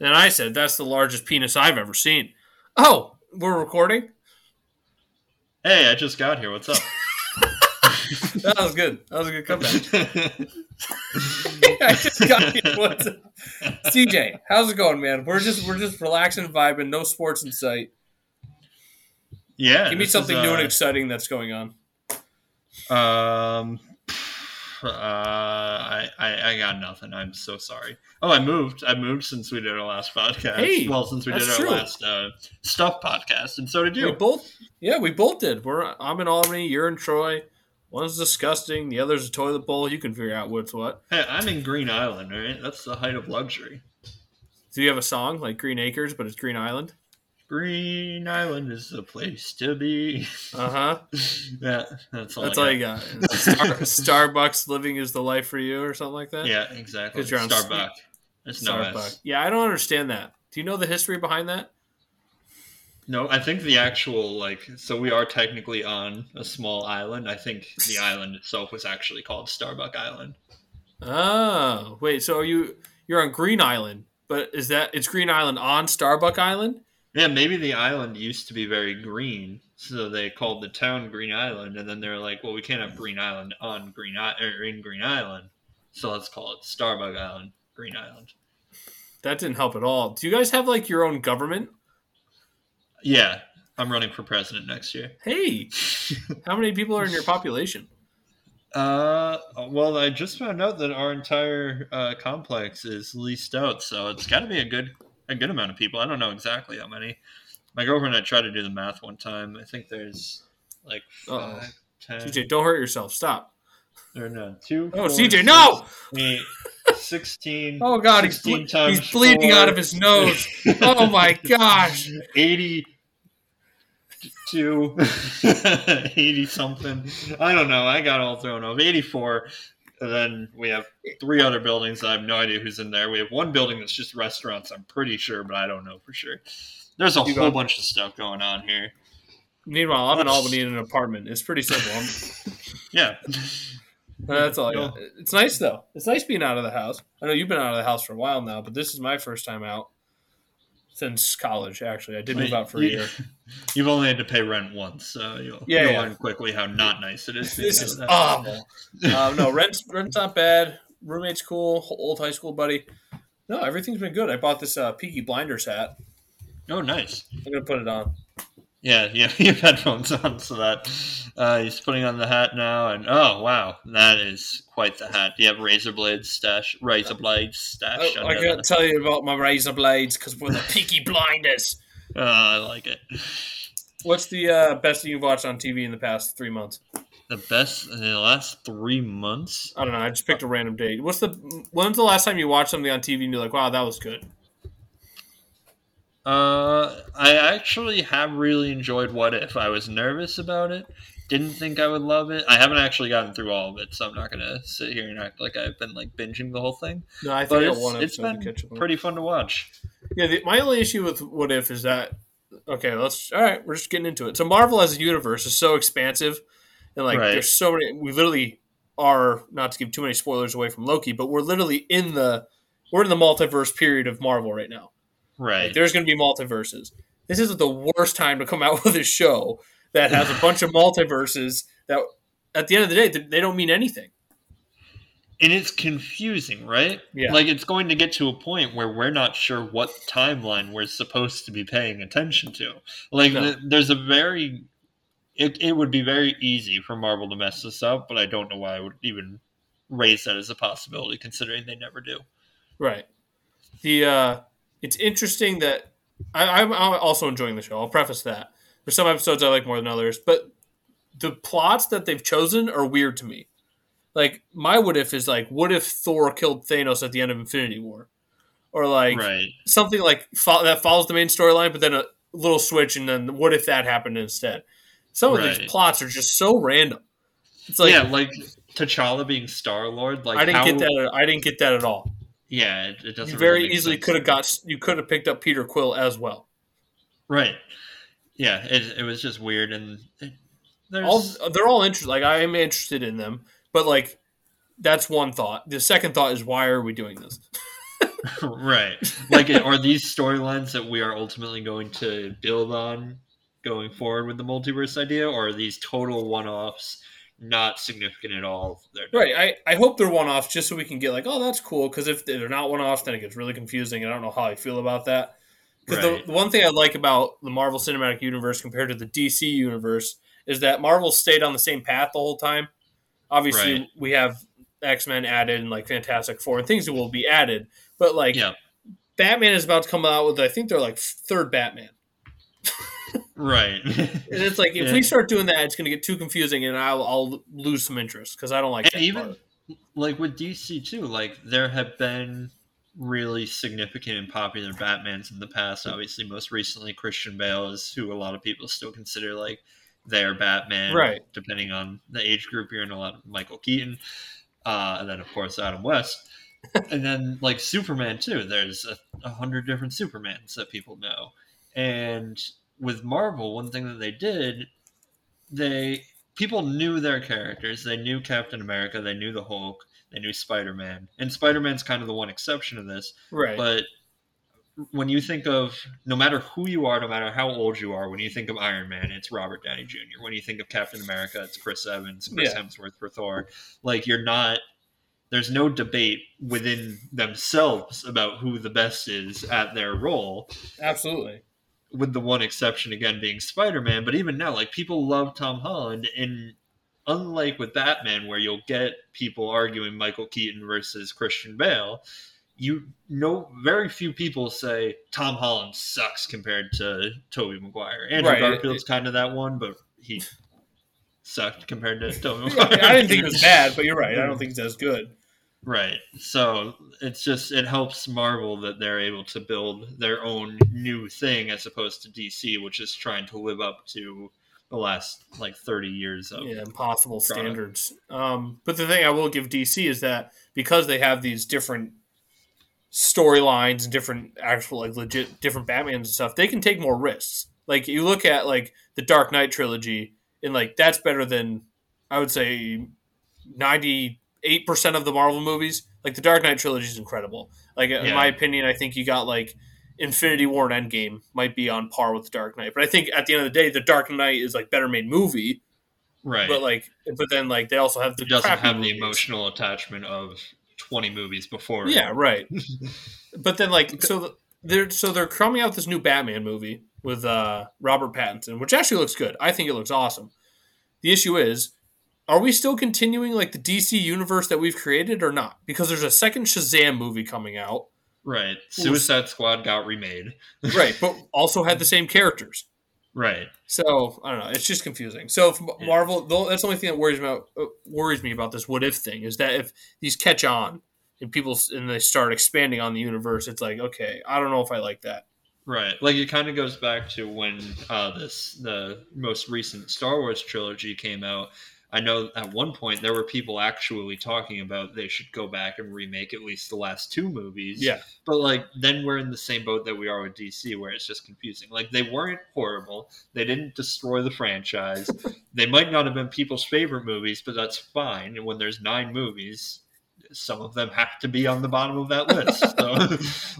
And I said, "That's the largest penis I've ever seen." Oh, we're recording. Hey, I just got here. What's up? That was good. That was a good comeback. I just got here. What's up? CJ, how's it going, man? We're just we're just relaxing, vibing. No sports in sight. yeah. Give me something is, new and uh, exciting that's going on. Um, uh, I, I I got nothing. I'm so sorry. Oh, I moved. I moved since we did our last podcast. Hey, well, since we did our true. last uh, stuff podcast, and so did We you. both, yeah, we both did. We're I'm in Albany. You're in Troy. One's disgusting. The other's a toilet bowl. You can figure out what's what. Hey, I'm in Green Island, right? That's the height of luxury. Do you have a song like Green Acres, but it's Green Island? Green Island is the place to be. Uh huh. yeah, that's all. That's I all you got. Star, Starbucks living is the life for you, or something like that. Yeah, exactly. 'Cause you're on Starbucks. It's no Starbucks. S. Yeah, I don't understand that. Do you know the history behind that? No, I think the actual like so we are technically on a small island. I think the island itself was actually called Starbuck Island. Oh, wait. So are you you're on Green Island, but is that it's Green Island on Starbuck Island? Yeah, maybe the island used to be very green, so they called the town Green Island, and then they're like, well, we can't have Green Island on Green I- or in Green Island, so let's call it Starbuck Island, Green Island. That didn't help at all. Do you guys have like your own government? Yeah, I'm running for president next year. Hey, how many people are in your population? Uh, well, I just found out that our entire uh, complex is leased out, so it's got to be a good a good amount of people. I don't know exactly how many. My girlfriend and I tried to do the math one time. I think there's like Uh-oh. five, ten, CJ, don't hurt yourself. Stop. or no, two. Oh, four, CJ, six, no! eight, 16. Oh God, he's, 16 ble- times he's bleeding four. out of his nose. Oh my gosh. 80 to 80 something. I don't know. I got all thrown off. 84. And then we have three other buildings. I have no idea who's in there. We have one building that's just restaurants, I'm pretty sure, but I don't know for sure. There's a You whole got- bunch of stuff going on here. Meanwhile, I'm in Albany in an apartment. It's pretty simple. I'm- Yeah. Uh, that's all I. It's nice though. It's nice being out of the house. I know you've been out of the house for a while now, but this is my first time out since college. Actually, I did move out for a year. You've only had to pay rent once, so you'll, Yeah, you'll yeah. learn quickly how not nice it is. This is of the house. awful. um, no, rent's rent's not bad. Roommate's cool. Old high school buddy. No, everything's been good. I bought this uh, Peaky Blinders hat. Oh, nice. I'm gonna put it on. Yeah, yeah, you have headphones on, so that uh, he's putting on the hat now, and oh wow, that is quite the hat. You have razor blades stash, razor blades stash? I, I the- tell you about my razor blades because we're the Peaky Blinders. Oh, I like it. What's the uh, best thing you've watched on TV in the past three months? The best in the last three months. I don't know. I just picked a random date. What's the when's the last time you watched something on TV and you're like, wow, that was good? Uh, I actually have really enjoyed What If. I was nervous about it. Didn't think I would love it. I haven't actually gotten through all of it, so I'm not gonna sit here and act like I've been like binging the whole thing. No, I think it's, it's been pretty fun to watch. Yeah, the, my only issue with What If is that okay. Let's all right. We're just getting into it. So Marvel as a universe is so expansive, and like Right. there's so many. We literally are not to give too many spoilers away from Loki, but we're literally in the we're in the multiverse period of Marvel right now. Like, Right. there's going to be multiverses. This isn't the worst time to come out with a show that has a bunch of multiverses that, at the end of the day, they they don't mean anything. and it's confusing, right? Yeah. Like it's going to get to a point where we're not sure what timeline we're supposed to be paying attention to. Like No. th- there's a very it, it would be very easy for Marvel to mess this up, but I don't know why I would even raise that as a possibility considering they never do. Right. The uh, it's interesting that I, I'm I'm also enjoying the show. I'll preface that. There's some episodes I like more than others, but the plots that they've chosen are weird to me. Like my what if is like, what if Thor killed Thanos at the end of Infinity War, or like right. something like fo- that follows the main storyline, but then a little switch, and then what if that happened instead? Some of Right. these plots are just so random. It's like yeah, like T'Challa being Star Lord, like I didn't how- get that. I didn't get that at all. Yeah, it, it doesn't You very really easily could have got. You could have picked up Peter Quill as well. Right. Yeah, it, it was just weird and it, all they're all interested. Like I am interested in them, but like that's one thought. The second thought is why are we doing this? right. Like, are these storylines that we are ultimately going to build on going forward with the multiverse idea, or are these total one-offs, not significant at all. Right. I, I hope they're one offs just so we can get like, oh, that's cool. Because if they're not one offs, then it gets really confusing. And I don't know how I feel about that. Because Right. the, the one thing I like about the Marvel Cinematic Universe compared to the DC Universe is that Marvel stayed on the same path the whole time. Obviously, Right. we have X Men added and like Fantastic Four and things that will be added. But like, Yeah. Batman is about to come out with, I think they're like third Batman. Right. And it's like, if Yeah. we start doing that, it's going to get too confusing and I'll, I'll lose some interest because I don't like and that even part. like with DC too, like there have been really significant and popular Batmans in the past. Obviously, most recently Christian Bale is who a lot of people still consider like their Batman, Right. Depending on the age group you're in, a lot of Michael Keaton, uh, and then of course Adam West, and then like Superman too. There's a, a hundred different Supermans that people know, and with Marvel, one thing that they did, they people knew their characters. They knew Captain America. They knew the Hulk. They knew Spider Man. And Spider Man's kind of the one exception to this. Right. But when you think of no matter who you are, no matter how old you are, when you think of Iron Man, it's Robert Downey Jr. When you think of Captain America, it's Chris Evans, Chris Yeah. Hemsworth for Thor. Like you're not. There's no debate within themselves about who the best is at their role Absolutely. With the one exception again being Spider-Man, but even now, like people love Tom Holland, and unlike with Batman, where you'll get people arguing Michael Keaton versus Christian Bale, you know very few people say Tom Holland sucks compared to Tobey Maguire. Andrew Right, Garfield's kind of that one, but he sucked compared to Tobey Yeah, Maguire. I didn't think it was bad, but you're right. I don't think it's as good. Right. So it's just it helps Marvel that they're able to build their own new thing as opposed to DC, which is trying to live up to the last like thirty years of Yeah, impossible Product. standards. Um, but the thing I will give DC is that because they have these different storylines and different actual like legit different Batmans and stuff, they can take more risks. Like you look at like the Dark Knight trilogy, and like that's better than I would say ninety eight percent of the Marvel movies. Like the Dark Knight trilogy is incredible. Like in my opinion, I think you got like Infinity War and Endgame might be on par with the Dark Knight. But I think at the end of the day, the Dark Knight is like better made movie. right. But like, but then like they also have the it doesn't have the emotional attachment of twenty movies before. Yeah, right. but then like, so they're so they're coming out this new Batman movie with uh, Robert Pattinson, which actually looks good. I think it looks awesome. The issue is, are we still continuing like the DC universe that we've created or not? Because there's a second Shazam movie coming out, Right. Suicide Squad got remade. right? But also had the same characters. Right. So I don't know. It's just confusing. So Yeah. Marvel, though, that's the only thing that worries me about uh, worries me about this what if thing is that if these catch on and people and they start expanding on the universe, it's like okay, I don't know if I like that. Right. Like it kind of goes back to when uh, this the most recent Star Wars trilogy came out. I know at one point there were people actually talking about they should go back and remake at least the last two movies. Yeah, But like then we're in the same boat that we are with DC where it's just confusing. Like they weren't horrible. They didn't destroy the franchise. they might not have been people's favorite movies, but that's fine. And when there's nine movies, some of them have to be on the bottom of that list. So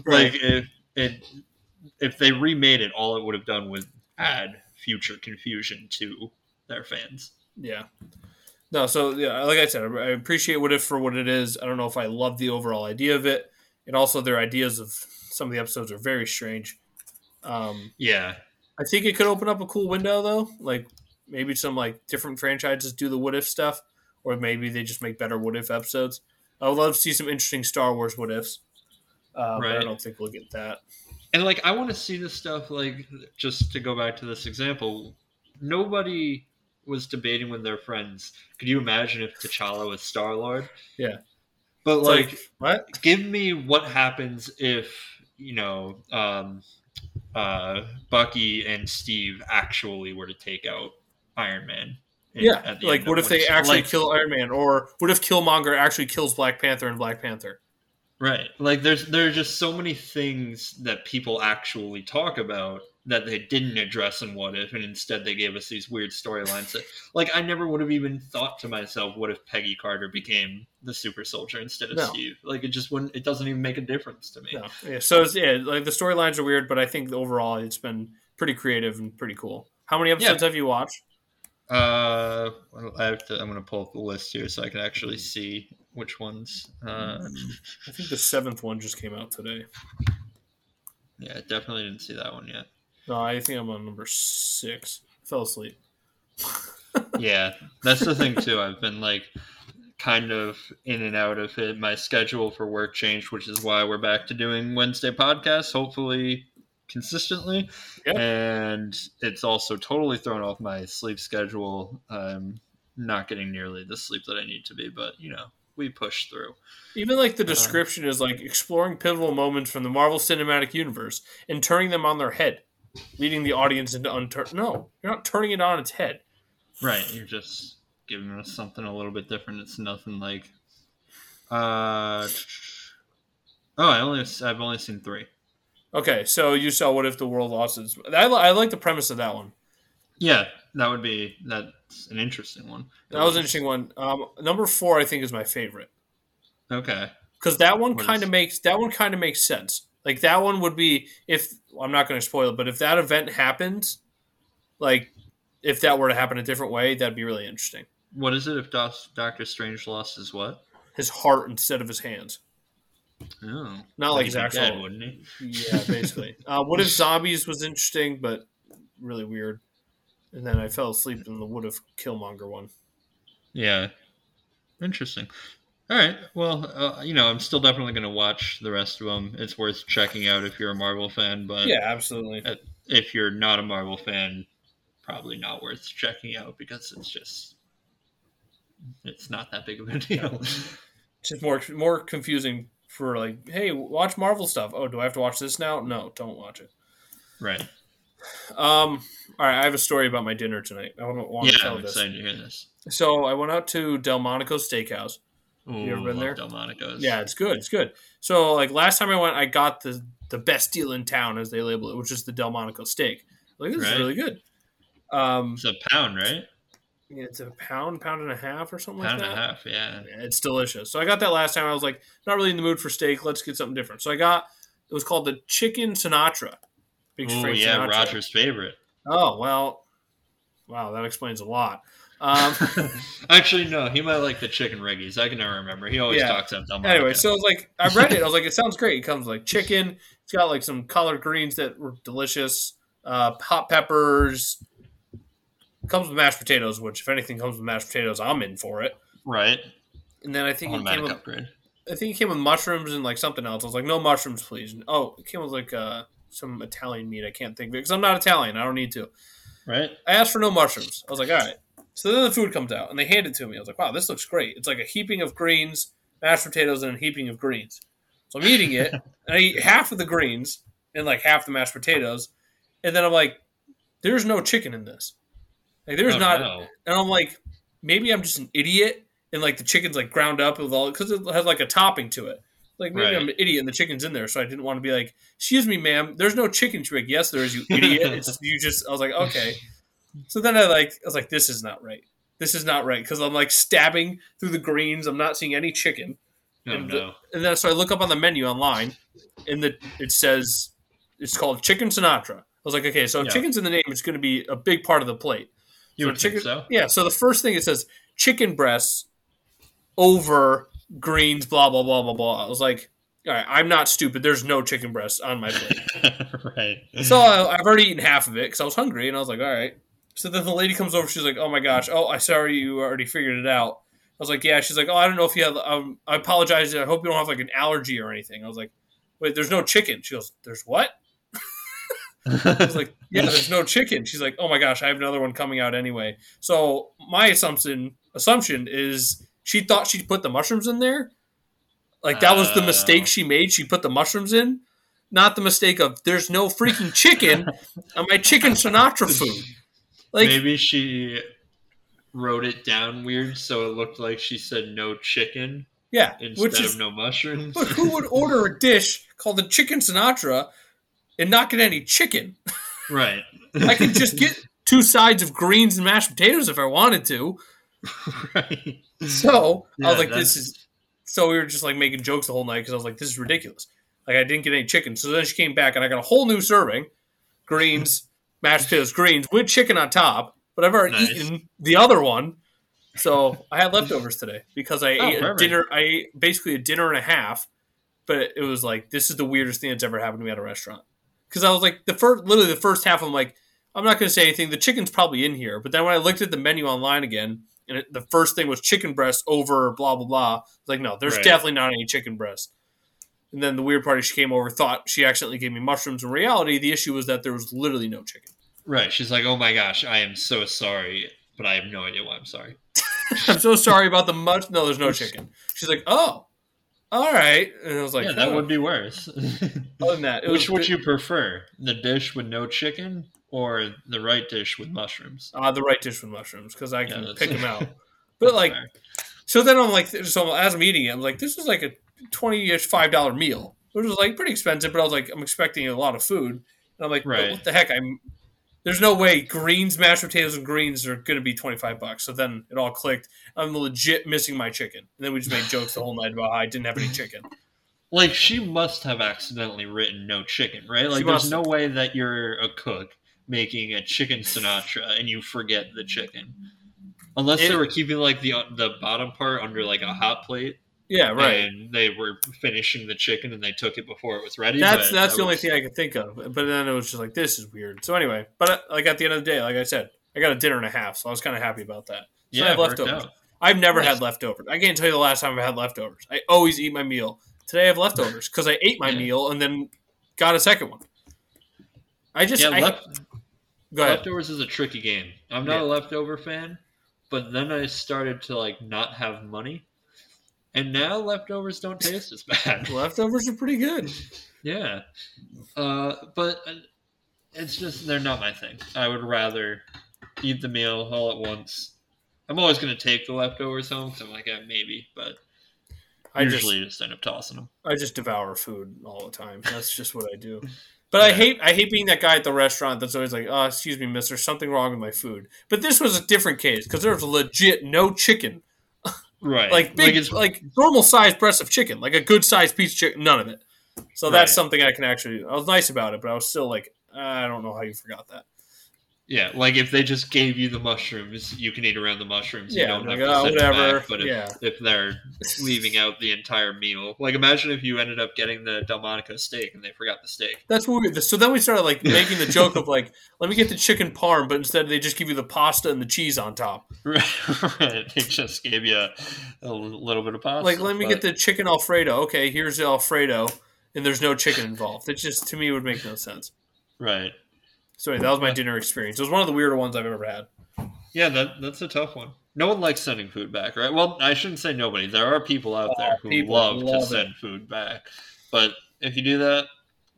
Right. like if it if they remade it, all it would have done was add future confusion to their fans. Yeah. No, so yeah, like I said, I appreciate what if for what it is. I don't know if I love the overall idea of it, and also their ideas of some of the episodes are very strange. Um, Yeah. I think it could open up a cool window though. Like maybe some like different franchises do the what if stuff, or maybe they just make better what if episodes. I would love to see some interesting Star Wars what ifs. Uh, But I don't think we'll get that. And like I want to see this stuff like just to go back to this example, nobody was debating with their friends. Could you imagine if T'Challa was Star Lord? Yeah. But It's like, what? give me what happens if, you know, um uh Bucky and Steve actually were to take out Iron Man. in- Yeah, like what if they actually like- kill Iron Man, or what if Killmonger actually kills Black Panther and Black Panther? Right. Like there's there are just so many things that people actually talk about that they didn't address in What If, and instead they gave us these weird storylines that, like, I never would have even thought to myself, what if Peggy Carter became the super soldier instead of No. Steve? Like, it just wouldn't, it doesn't even make a difference to me. No. Yeah. So it's, yeah, like the storylines are weird, but I think overall it's been pretty creative and pretty cool. How many episodes have you watched? Uh, I have to, I'm going to pull up the list here so I can actually see which ones. Uh, I think the seventh one just came out today. yeah, I definitely didn't see that one yet. No, I think I'm on number six. I fell asleep. yeah, that's the thing too. I've been like kind of in and out of it. My schedule for work changed, which is why we're back to doing Wednesday podcasts, hopefully consistently. Yeah. And it's also totally thrown off my sleep schedule. I'm not getting nearly the sleep that I need to be, but you know, we push through. Even like the Uh-huh. description is like exploring pivotal moments from the Marvel Cinematic Universe and turning them on their head, leading the audience into untur. No, you're not turning it on its head. Right. You're just giving us something a little bit different. It's nothing like uh Oh, I only I've only seen 3. Okay, so you saw what if the world lost its. I, I like the premise of that one. Yeah, that would be that's an interesting one. That was an interesting one. Um, number four, I think, is my favorite Okay. because that one kind of makes that one kind of makes sense. Like that one would be if I'm not going to spoil it, but if that event happened, like if that were to happen a different way, that'd be really interesting. What is it if Doc- Doctor Strange lost his what? His heart instead of his hands. Oh, Not like his actual- dead, wouldn't he? Yeah, basically. uh, what if zombies was interesting, but really weird. And then I fell asleep in the wood of Killmonger one. Yeah, interesting. All right. Well, uh, you know, I'm still definitely going to watch the rest of them. It's worth checking out if you're a Marvel fan, but Yeah, absolutely. if you're not a Marvel fan, probably not worth checking out because it's just it's not that big of a deal. It's just more more confusing for like, hey, watch Marvel stuff. Oh, do I have to watch this now? No, don't watch it. right. Um, all right, I have a story about my dinner tonight. I want, want Yeah, to tell I'm this. excited to hear this. So I went out to Delmonico Steakhouse. Ooh, You ever been there? Delmonico's. Yeah, it's good. It's good. So like last time I went, I got the the best deal in town, as they label it, which is the Delmonico steak. Like this is really good. Um, It's a pound, right? it's a pound, pound and a half, or something Pound like and that. a half, yeah. Yeah, it's delicious. So I got that last time. I was like, not really in the mood for steak. Let's get something different. So I got it was called the chicken Sinatra. Oh yeah, Sinatra. Roger's favorite. Oh well, wow, that explains a lot. Um, Actually, no, he might like the chicken riggies. I can never remember. He always Yeah. talks about them. anyway, so I was like, I read it. I was like, it sounds great. It comes with, like chicken. It's got like some collard greens that were delicious. Uh, hot peppers. Comes with mashed potatoes, which if anything comes with mashed potatoes, I'm in for it. right, And then I think it came automatic with. I think it came with mushrooms and like something else. I was like, no mushrooms, please. And, oh, it came with like uh, some Italian meat. I can't think of it because I'm not Italian. I don't need to. Right, I asked for no mushrooms. I was like, all right. So then the food comes out and they hand it to me. I was like, wow, this looks great. It's like a heaping of greens, mashed potatoes, and a heaping of greens. So I'm eating it and I eat half of the greens and like half the mashed potatoes. And then I'm like, there's no chicken in this. Like, there's Oh, not. no. And I'm like, maybe I'm just an idiot, and like the chicken's like ground up with all because it has like a topping to it. Like maybe Right. I'm an idiot and the chicken's in there, so I didn't want to be like, "Excuse me, ma'am, there's no chicken." She's like, "Yes, there is, you idiot." it's you just. I was like, okay. So then I like, I was like, this is not right. This is not right because I'm like stabbing through the greens. I'm not seeing any chicken, Oh And no. and then so I look up on the menu online, and the it says it's called Chicken Sinatra. I was like, okay, so Yeah. chicken's in the name, it's going to be a big part of the plate. You So would chicken, think so? Yeah. So the first thing it says chicken breasts over greens, blah blah blah blah blah. I was like, all right, I'm not stupid. There's no chicken breasts on my plate. right. so I, I've already eaten half of it because I was hungry, and I was like, all right. So then the lady comes over. She's like, oh my gosh. Oh, I sorry you already figured it out. I was like, yeah. She's like, oh, I don't know if you have. Um, I apologize. I hope you don't have like an allergy or anything. I was like, wait, there's no chicken. She goes, there's what? I was like, yeah, there's no chicken. She's like, oh my gosh, I have another one coming out anyway. So my assumption assumption is she thought she put the mushrooms in there. Like that was the mistake she made. She put the mushrooms in, not the mistake of there's no freaking chicken on my chicken Sinatra food. Like Maybe she wrote it down weird so it looked like she said no chicken yeah, instead which is of no mushrooms. but who would order a dish called the chicken Sinatra and not get any chicken? Right. I could just get two sides of greens and mashed potatoes if I wanted to. right. So I was like, that's- this is. So we were just like making jokes the whole night because I was like, this is ridiculous. Like I didn't get any chicken. So then she came back and I got a whole new serving, greens, mashed potatoes, greens with chicken on top. But I've already Nice. eaten the other one, so I had leftovers today because I Oh, ate a dinner. I ate basically a dinner and a half, but it was like this is the weirdest thing that's ever happened to me at a restaurant. Because I was like the first, literally the first half. I'm like, I'm not going to say anything. The chicken's probably in here. But then when I looked at the menu online again, and it, the first thing was chicken breast over blah blah blah. Like, no, there's Right. definitely not any chicken breast. And then the weird part is she came over, thought she accidentally gave me mushrooms. In reality, the issue was that there was literally no chicken. Right. She's like, "Oh my gosh, I am so sorry, but I have no idea why I'm sorry." I'm so sorry about the much. No, there's no chicken. She's like, oh, all right. And I was like, yeah, that oh. would be worse. Other than that, Which would you prefer, the dish with no chicken or the right dish with mushrooms? uh, the right dish with mushrooms because I can that's- pick them out. But like, Fair. so then I'm like, so as I'm eating it, I'm like, this is like a twenty-ish five dollar meal, which was like pretty expensive. But I was like, I'm expecting a lot of food, and I'm like, Right. what the heck? I'm there's no way greens, mashed potatoes, and greens are going to be twenty five bucks. So then it all clicked. I'm legit missing my chicken, and then we just made jokes the whole night about how I didn't have any chicken. like she must have accidentally written no chicken, right? Like She there's no way that you're a cook making a chicken Sinatra and you forget the chicken. Unless It- they were keeping like the the bottom part under like a hot plate, Yeah, right. And they were finishing the chicken and they took it before it was ready. That's that's that the only thing I could think of. But then it was just like this is weird. So anyway, but uh, like at the end of the day, like I said, I got a dinner and a half, so I was kind of happy about that. So I Yeah, have leftovers. I've never Nice. had leftovers. I can't tell you the last time I've had leftovers. I always eat my meal. Today I have leftovers because I ate my Yeah. meal and then got a second one. I just Yeah, I, left, go ahead. leftovers is a tricky game. I'm not Yeah. a leftover fan, but then I started to like not have money, and now leftovers don't taste as bad. Leftovers are pretty good. yeah, uh, but uh, it's just they're not my thing. I would rather eat the meal all at once. I'm always going to take the leftovers home because I'm like, eh, maybe, but I usually just, end up tossing them. I just devour food all the time. That's just what I do. But I hate I hate being that guy at the restaurant that's always like, "Oh, excuse me, miss, there's something wrong with my food." But this was a different case because there was legit no chicken, Right, like big, it's like, normal sized breast of chicken, like a good sized piece of chicken. None of it. So that's Right. something I can actually. I was nice about it, but I was still like, ah, I don't know how you forgot that. Yeah, like if they just gave you the mushrooms, you can eat around the mushrooms. you Yeah, don't like, have to oh, send whatever. back. But if, Yeah. if they're leaving out the entire meal, like imagine if you ended up getting the Delmonico steak and they forgot the steak. That's weird. So then we started like making the joke of like, let me get the chicken parm, but instead they just give you the pasta and the cheese on top. Right, they just gave you a, a little bit of pasta. Like, let me but- get the chicken Alfredo. Okay, here's the Alfredo, and there's no chicken involved. It just to me would make no sense. right. So anyway, that was my dinner experience. It was one of the weirder ones I've ever had. Yeah, that that's a tough one. No one likes sending food back, right? Well, I shouldn't say nobody. There are people out Oh, there who love, love to it. send food back, but if you do that,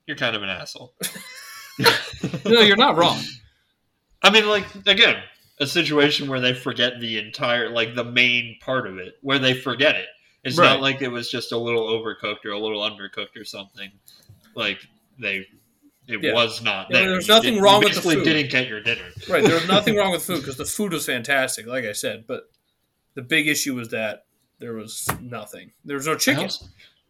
you're kind of an asshole. No, you're not wrong. I mean, like again, a situation where they forget the entire, like the main part of it, where they forget it. It's Right. not like it was just a little overcooked or a little undercooked or something. Like they, it Yeah. was not. Yeah, there. there's nothing did- wrong with the food. Didn't get your dinner. Right, there was nothing wrong with food because the food was fantastic, like I said. But the big issue was that there was nothing. There was no chicken.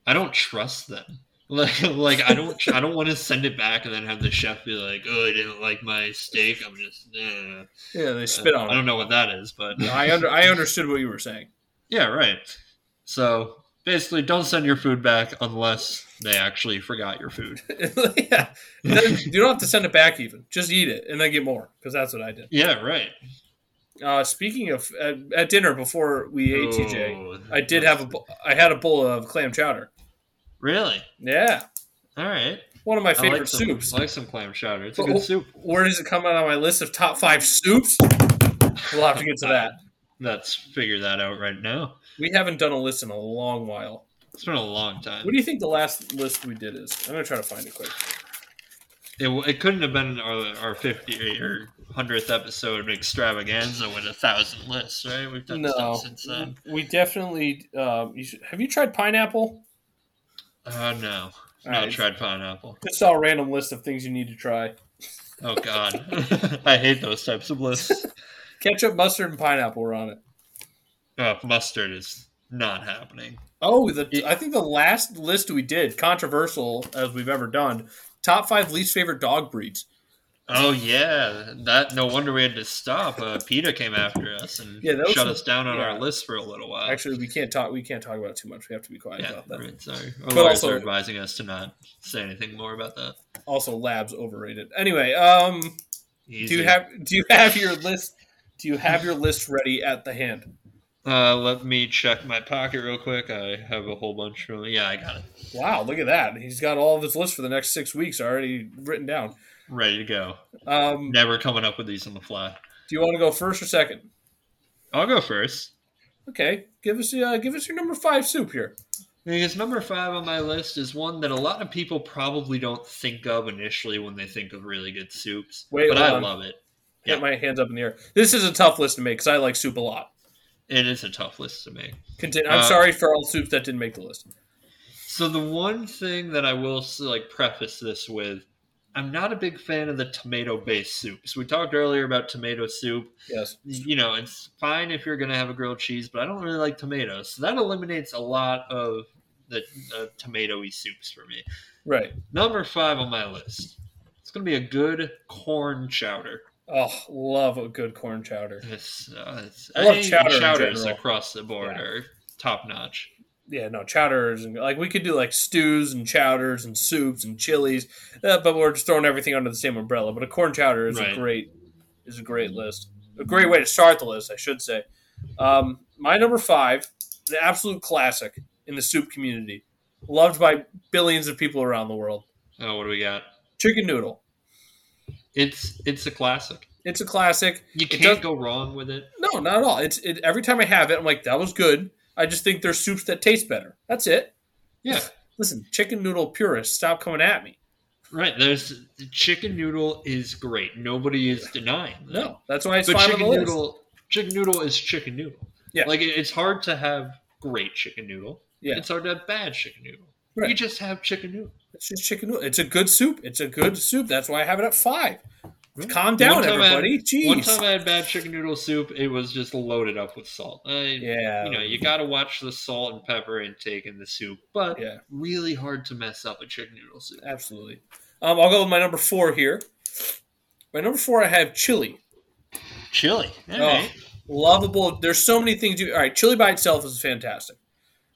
I don't trust them. Like, like I don't, I don't want to send it back and then have the chef be like, "Oh, I didn't like my steak." I'm just, eh. Yeah, they spit on I don't know what that is, but I under I understood what you were saying. yeah, right. So basically, don't send your food back unless they actually forgot your food. yeah, you don't have to send it back. Even just eat it and then get more because that's what I did. Yeah, right. Uh, speaking of at, at dinner before we ate TJ, Oh, I did have a I had a bowl of clam chowder. Really? Yeah, All right. one of my I favorite like some, soups. I like some clam chowder. It's a good soup. Where does it come out on my list of top five soups? We'll have to get to that. Let's figure that out right now. We haven't done a list in a long while. It's been a long time. What do you think the last list we did is? I'm gonna try to find it quick. It, it couldn't have been our, our 50 or 100th episode extravaganza with a thousand lists, right? We've done No, stuff since then. we definitely. Um, you should, have you tried pineapple? Uh, no. All Not right. tried pineapple. Just saw a random list of things you need to try. Oh God, I hate those types of lists. Ketchup, mustard, and pineapple were on it. Oh, mustard is not happening. Oh, the I think the last list we did, controversial as we've ever done, top five least favorite dog breeds. Oh yeah, that no wonder we had to stop. Uh, PETA came after us and Yeah, shut some- us down on yeah. our list for a little while. Actually, we can't talk. We can't talk about it too much. We have to be quiet yeah, about that. right, sorry. Our lawyers also- are advising us to not say anything more about that. Also, labs overrated. Anyway, um, do you have do you have your list? Do you have your list ready at the hand? Uh, let me check my pocket real quick. I have a whole bunch of. Yeah, I got it. Wow, look at that. He's got all of his list for the next six weeks already written down. Ready to go. Um, Never coming up with these on the fly. do you want to go first or second? I'll go first. Okay, give us uh, give us your number five soup here. Because number five on my list is one that a lot of people probably don't think of initially when they think of really good soups. Wait, but I on. love it. Get Yeah. my hands up in the air. This is a tough list to make because I like soup a lot. It is a tough list to make. Continue. I'm Uh, sorry for all soups that didn't make the list. So the one thing that I will like preface this with, I'm not a big fan of the tomato-based soups. We talked earlier about tomato soup. Yes. You know, it's fine if you're going to have a grilled cheese, but I don't really like tomatoes. So that eliminates a lot of the uh, tomatoey soups for me. Right. Number five on my list. It's going to be a good corn chowder. Oh, love a good corn chowder. It's, uh, it's, I love any chowder chowders across the board Yeah. are top notch. Yeah, no chowders and like we could do like stews and chowders and soups and chilies, uh, but we're just throwing everything under the same umbrella. But a corn chowder is a great is a great list, a great way to start the list, I should say. Um, my number five, the absolute classic in the soup community, loved by billions of people around the world. Oh, what do we got? Chicken noodle. It's it's a classic. It's a classic. You can't go wrong with it. No, not at all. It's it, every time I have it, I'm like, that was good. I just think there's soups that taste better. That's it. Yeah, Listen, chicken noodle purists, stop coming at me. right. There's the chicken noodle is great. Nobody is denying that. No, that's why it's but chicken the list. noodle, chicken noodle is chicken noodle. Yeah. like it, it's hard to have great chicken noodle. Yeah. it's hard to have bad chicken noodle. Right. You just have chicken noodle. It's just chicken noodle. It's a good soup. It's a good soup. That's why I have it at five. Right. Calm down, One time had- everybody. Jeez. One time I had bad chicken noodle soup. It was just loaded up with salt. I, yeah. You know, you got to watch the salt and pepper intake in the soup, but Yeah. really hard to mess up a chicken noodle soup. Absolutely. Um, I'll go with my number four here. My number four, I have chili. Chili. Oh, lovable. There's so many things you. All right, chili by itself is fantastic.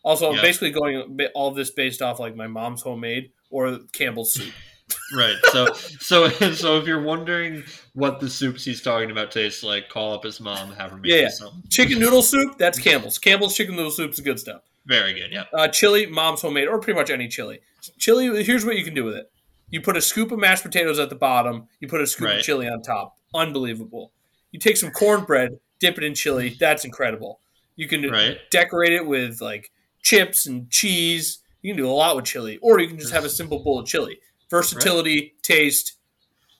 Also, Yeah. basically going all this based off like my mom's homemade or Campbell's soup. Right. So, so, so if you're wondering what the soups he's talking about tastes like, call up his mom, have her make Yeah, yeah. some. Chicken noodle soup, that's Campbell's. Campbell's chicken noodle soup is good stuff. Very good. Yeah. Uh, chili, mom's homemade, or pretty much any chili. Chili, here's what you can do with it. You put a scoop of mashed potatoes at the bottom. You put a scoop Right. of chili on top. Unbelievable. You take some cornbread, dip it in chili. That's incredible. You can Right. decorate it with like chips and cheese. You can do a lot with chili, or you can just have a simple bowl of chili. Versatility, taste,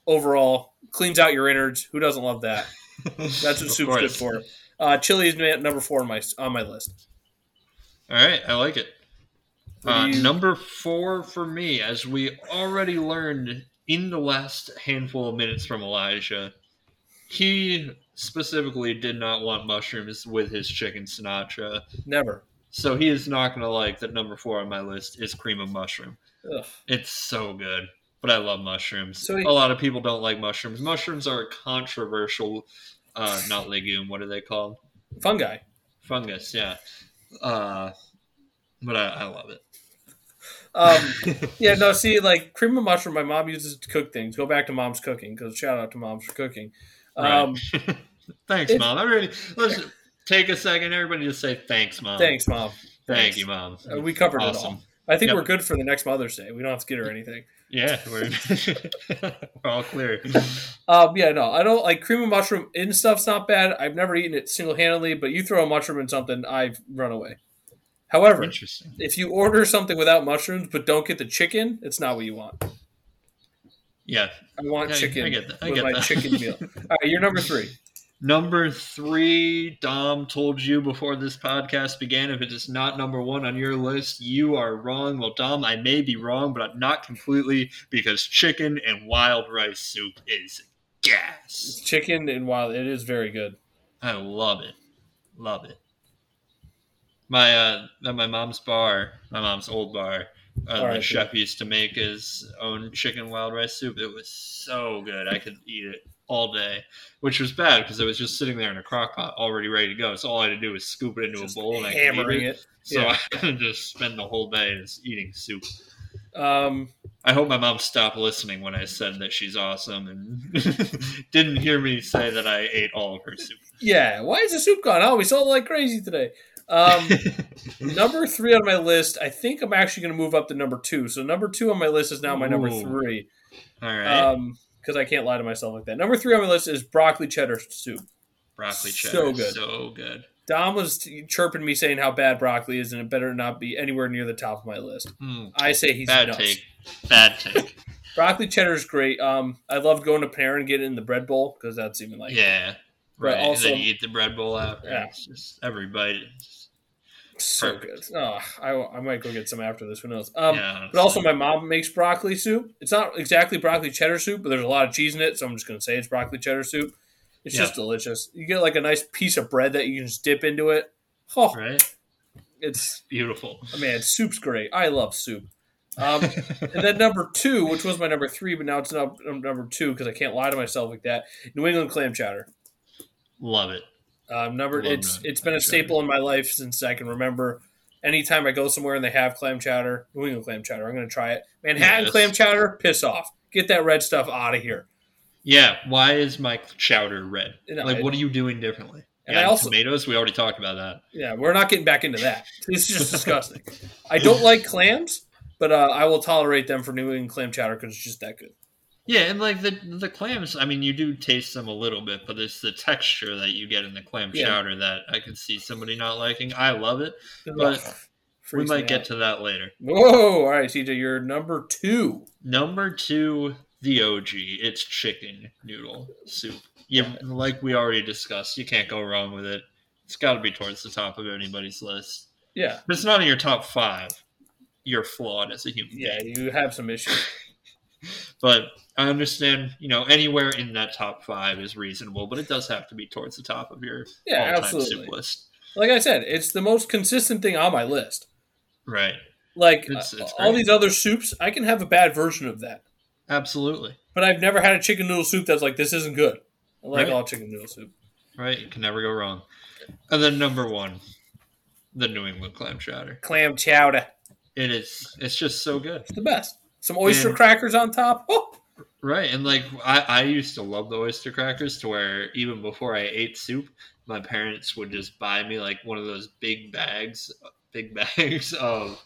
overall cleans out your innards. Who doesn't love that? That's what soup's good for. Uh, chili is number four on my on my list. All right. I like it. Uh, you- number four for me, as we already learned in the last handful of minutes from Elijah, he specifically did not want mushrooms with his chicken Sinatra. Never. So he is not going to like that number four on my list is cream of mushroom. Ugh. It's so good. But I love mushrooms. So he- a lot of people don't like mushrooms. Mushrooms are a controversial, uh, not legume. What are they called? Fungi. Fungus. Yeah. Uh, but I, I love it. Um, yeah, no, see, like cream of mushroom, my mom uses to cook things. Go back to mom's cooking because shout out to moms for cooking. Um, Right. thanks, mom. I really let's take a second. Everybody, just say thanks, mom. Thanks, mom. Thank Thanks. you, mom. Uh, we covered it all. I think Yep. we're good for the next Mother's Day. We don't have to get her anything. Yeah, we're, we're all clear. Um, yeah, no, I don't like cream of mushroom in stuff's not bad. I've never eaten it single handedly, but you throw a mushroom in something, I've run away. However, Interesting. if you order something without mushrooms but don't get the chicken, it's not what you want. Yeah, I want I- I chicken get that. I with get my that. chicken meal. All right, you're number three. Number three, Dom told you before this podcast began. If it is not number one on your list, you are wrong. Well, Dom, I may be wrong, but not completely because chicken and wild rice soup is gas. Chicken and wild, it is very good. I love it. Love it. My uh at my mom's bar, my mom's old bar, uh, the right, chef used to make his own chicken wild rice soup. It was so good. I could eat it all day, which was bad because it was just sitting there in a crock pot already ready to go. So all I had to do was scoop it into Just a bowl and I hammering it. it. So Yeah. I just spend the whole day just eating soup. Um, I hope my mom stopped listening when I said that she's awesome and didn't hear me say that I ate all of her soup. yeah. Why is the soup gone? Oh, we sold it like crazy today. Um, number three on my list, I think I'm actually going to move up to number two. So number two on my list is now my number three. all right. Um, because I can't lie to myself like that. Number three on my list is broccoli cheddar soup. broccoli cheddar. so good. So good. Dom was t- chirping me saying how bad broccoli is, and it better not be anywhere near the top of my list. Mm, I say he's bad nuts. take. Bad take. Broccoli cheddar is great. Um, I love going to Panera and getting it in the bread bowl because that's even like yeah. But Right. also- then you eat the bread bowl after. Yeah. It's just every bite. is- so perfect. good. Oh, I, I might go get some after this. Who knows? Um, yeah. But also, my mom makes broccoli soup. It's not exactly broccoli cheddar soup, but there's a lot of cheese in it, so I'm just going to say it's broccoli cheddar soup. It's Yeah. just delicious. You get like a nice piece of bread that you can just dip into it. Oh, right. it's Beautiful. man, soup's great. I love soup. Um, and then number two, which was my number three, but now it's number two because I can't lie to myself like that. New England clam chowder. Love it. Um, number it's it's been a staple in my life since I can remember. Anytime I go somewhere and they have clam chowder, New England clam chowder, I'm going to try it. Manhattan Yes. clam chowder, piss off. Get that red stuff out of here. Yeah. Why is my chowder red? Know, like, what are you doing differently? And Yeah, I also- tomatoes. We already talked about that. Yeah, we're not getting back into that. It's just disgusting. I don't like clams, but uh, I will tolerate them for New England clam chowder because it's just that good. Yeah, and like the the clams, I mean, you do taste them a little bit, but it's the texture that you get in the clam Yeah. chowder that I could see somebody not liking. I love it. Ugh, But we might get out. to that later. Whoa! All right, CJ, you're number two. Number two, the OG. It's chicken noodle soup. Yeah, like we already discussed, you can't go wrong with it. It's got to be towards the top of anybody's list. Yeah, If it's not in your top five, you're flawed as a human yeah, being. you have some issues. But I understand, you know, anywhere in that top five is reasonable, but it does have to be towards the top of your Yeah, absolutely. soup list. Like I said, it's the most consistent thing on my list. Right. Like It's- it's all great. these other soups, I can have a bad version of that, Absolutely. but I've never had a chicken noodle soup that's like this isn't good. I like Right. all chicken noodle soup. Right. You can never go wrong. And then number one, the New England clam chowder. Clam chowder, It is. It's just so good. it's the best. Some oyster And- crackers on top. Oh, Right. And like I, I used to love the oyster crackers to where even before I ate soup, my parents would just buy me like one of those big bags, big bags of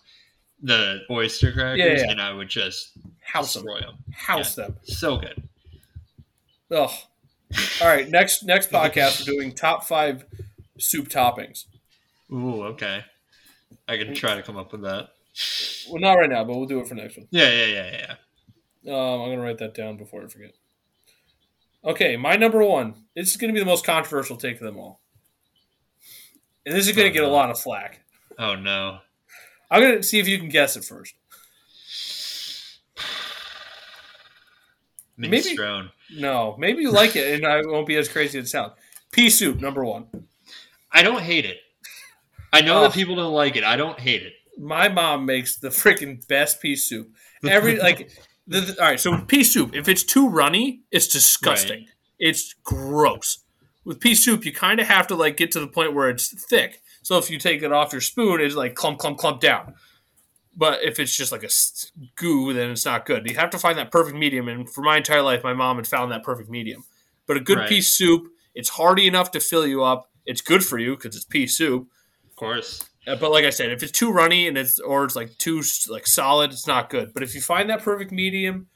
the oyster crackers, Yeah, yeah. and I would just house them, them. house them. So good. Oh, all right. Next next podcast, we're doing top five soup toppings. Ooh, okay. I can mm. try to come up with that. Well, not right now, but we'll do it for next one. Yeah, yeah, yeah, yeah. Um, I'm gonna write that down before I forget. Okay, my number one. This is gonna be the most controversial take of them all, and this is gonna Oh, get a lot of flack. Oh no. I'm gonna see if you can guess it first. Maybe- No, maybe you like it, and I won't be as crazy as it sounds. Pea soup, number one. I don't hate it. I know Oh. that people don't like it. I don't hate it. My mom makes the freaking best pea soup. Every like, the, the- all right. So pea soup, if it's too runny, it's disgusting. It's gross. With pea soup, you kind of have to like get to the point where it's thick. So if you take it off your spoon, it's like clump, clump, clump down. But if it's just like a goo, then it's not good. You have to find that perfect medium. And for my entire life, my mom had found that perfect medium. But a good Right. pea soup, it's hearty enough to fill you up. It's good for you because it's pea soup. Of course. Uh, But like I said, if it's too runny and it's or it's like too like solid, it's not good. But if you find that perfect medium,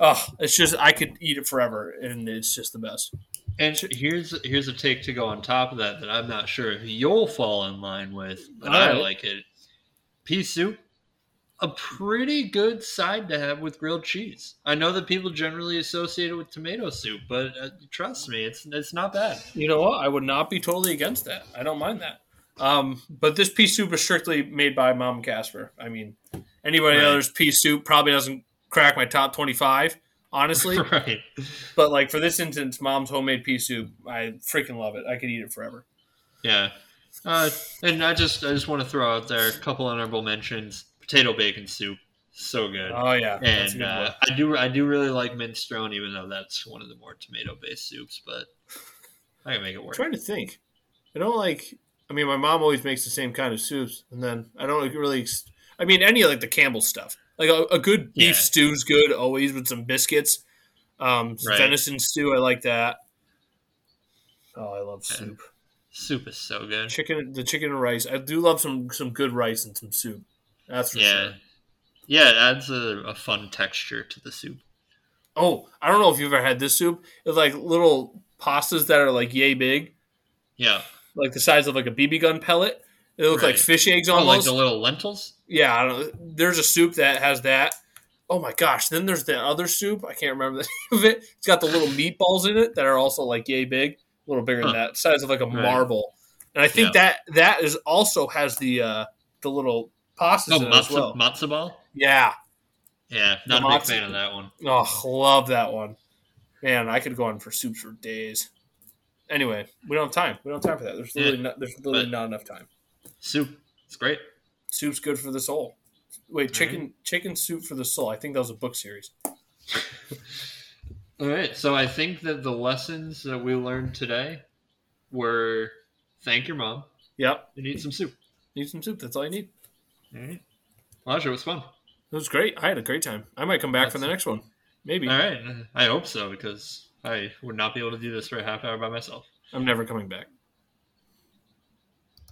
oh, it's just I could eat it forever, and it's just the best. And here's here's a take to go on top of that that I'm not sure if you'll fall in line with, but I like it. Pea soup, a pretty good side to have with grilled cheese. I know that people generally associate it with tomato soup, but uh, trust me, it's it's not bad. You know what? I would not be totally against that. I don't mind that. Um, but this pea soup is strictly made by Mom and Casper. I mean, anybody Right. else's pea soup probably doesn't crack my top twenty-five, honestly. right. but like for this instance, Mom's homemade pea soup, I freaking love it. I could eat it forever. Yeah. Uh, and I just I just want to throw out there a couple honorable mentions. Potato bacon soup, so good. Oh yeah, and uh. I do I do really like minestrone, even though that's one of the more tomato based soups. But I can make it work. I'm work. trying to think. I don't like. I mean, my mom always makes the same kind of soups, and then I don't really. I mean, any of like the Campbell stuff, like a, a good beef Yeah. stew's good always with some biscuits. Um, Right. venison stew, I like that. Oh, I love Yeah. soup. Soup is so good. Chicken, the chicken and rice. I do love some some good rice and some soup. That's for Yeah. sure. Yeah, it adds a, a fun texture to the soup. Oh, I don't know if you've ever had this soup. It's like little pastas that are like yay big, Yeah. Like the size of like a BB gun pellet. They look like fish eggs Oh, like the little lentils? yeah, I don't, there's a soup that has that. Oh my gosh! Then there's the other soup. I can't remember the name of it. It's got the little meatballs in it that are also like yay big, a little bigger than that, size of like a Right. marble. And I think that that is also has the uh the little pastas Oh, in it as well. matzo ball? Yeah. Yeah, not The a big fan of that one. Oh, love that one. Man, I could go on for soups for days. Anyway, we don't have time. We don't have time for that. There's Yeah. literally not, there's literally not enough time. Soup. It's great. Soup's good for the soul. Wait, chicken chicken soup for the soul. I think that was a book series. All right. So I think that the lessons that we learned today were thank your mom Yep. and eat some soup. Need some soup. That's all you need. All right. Well, it was fun. It was great. I had a great time. I might come back for the next one. Maybe. All right. I hope so because I would not be able to do this for a half hour by myself. I'm never coming back.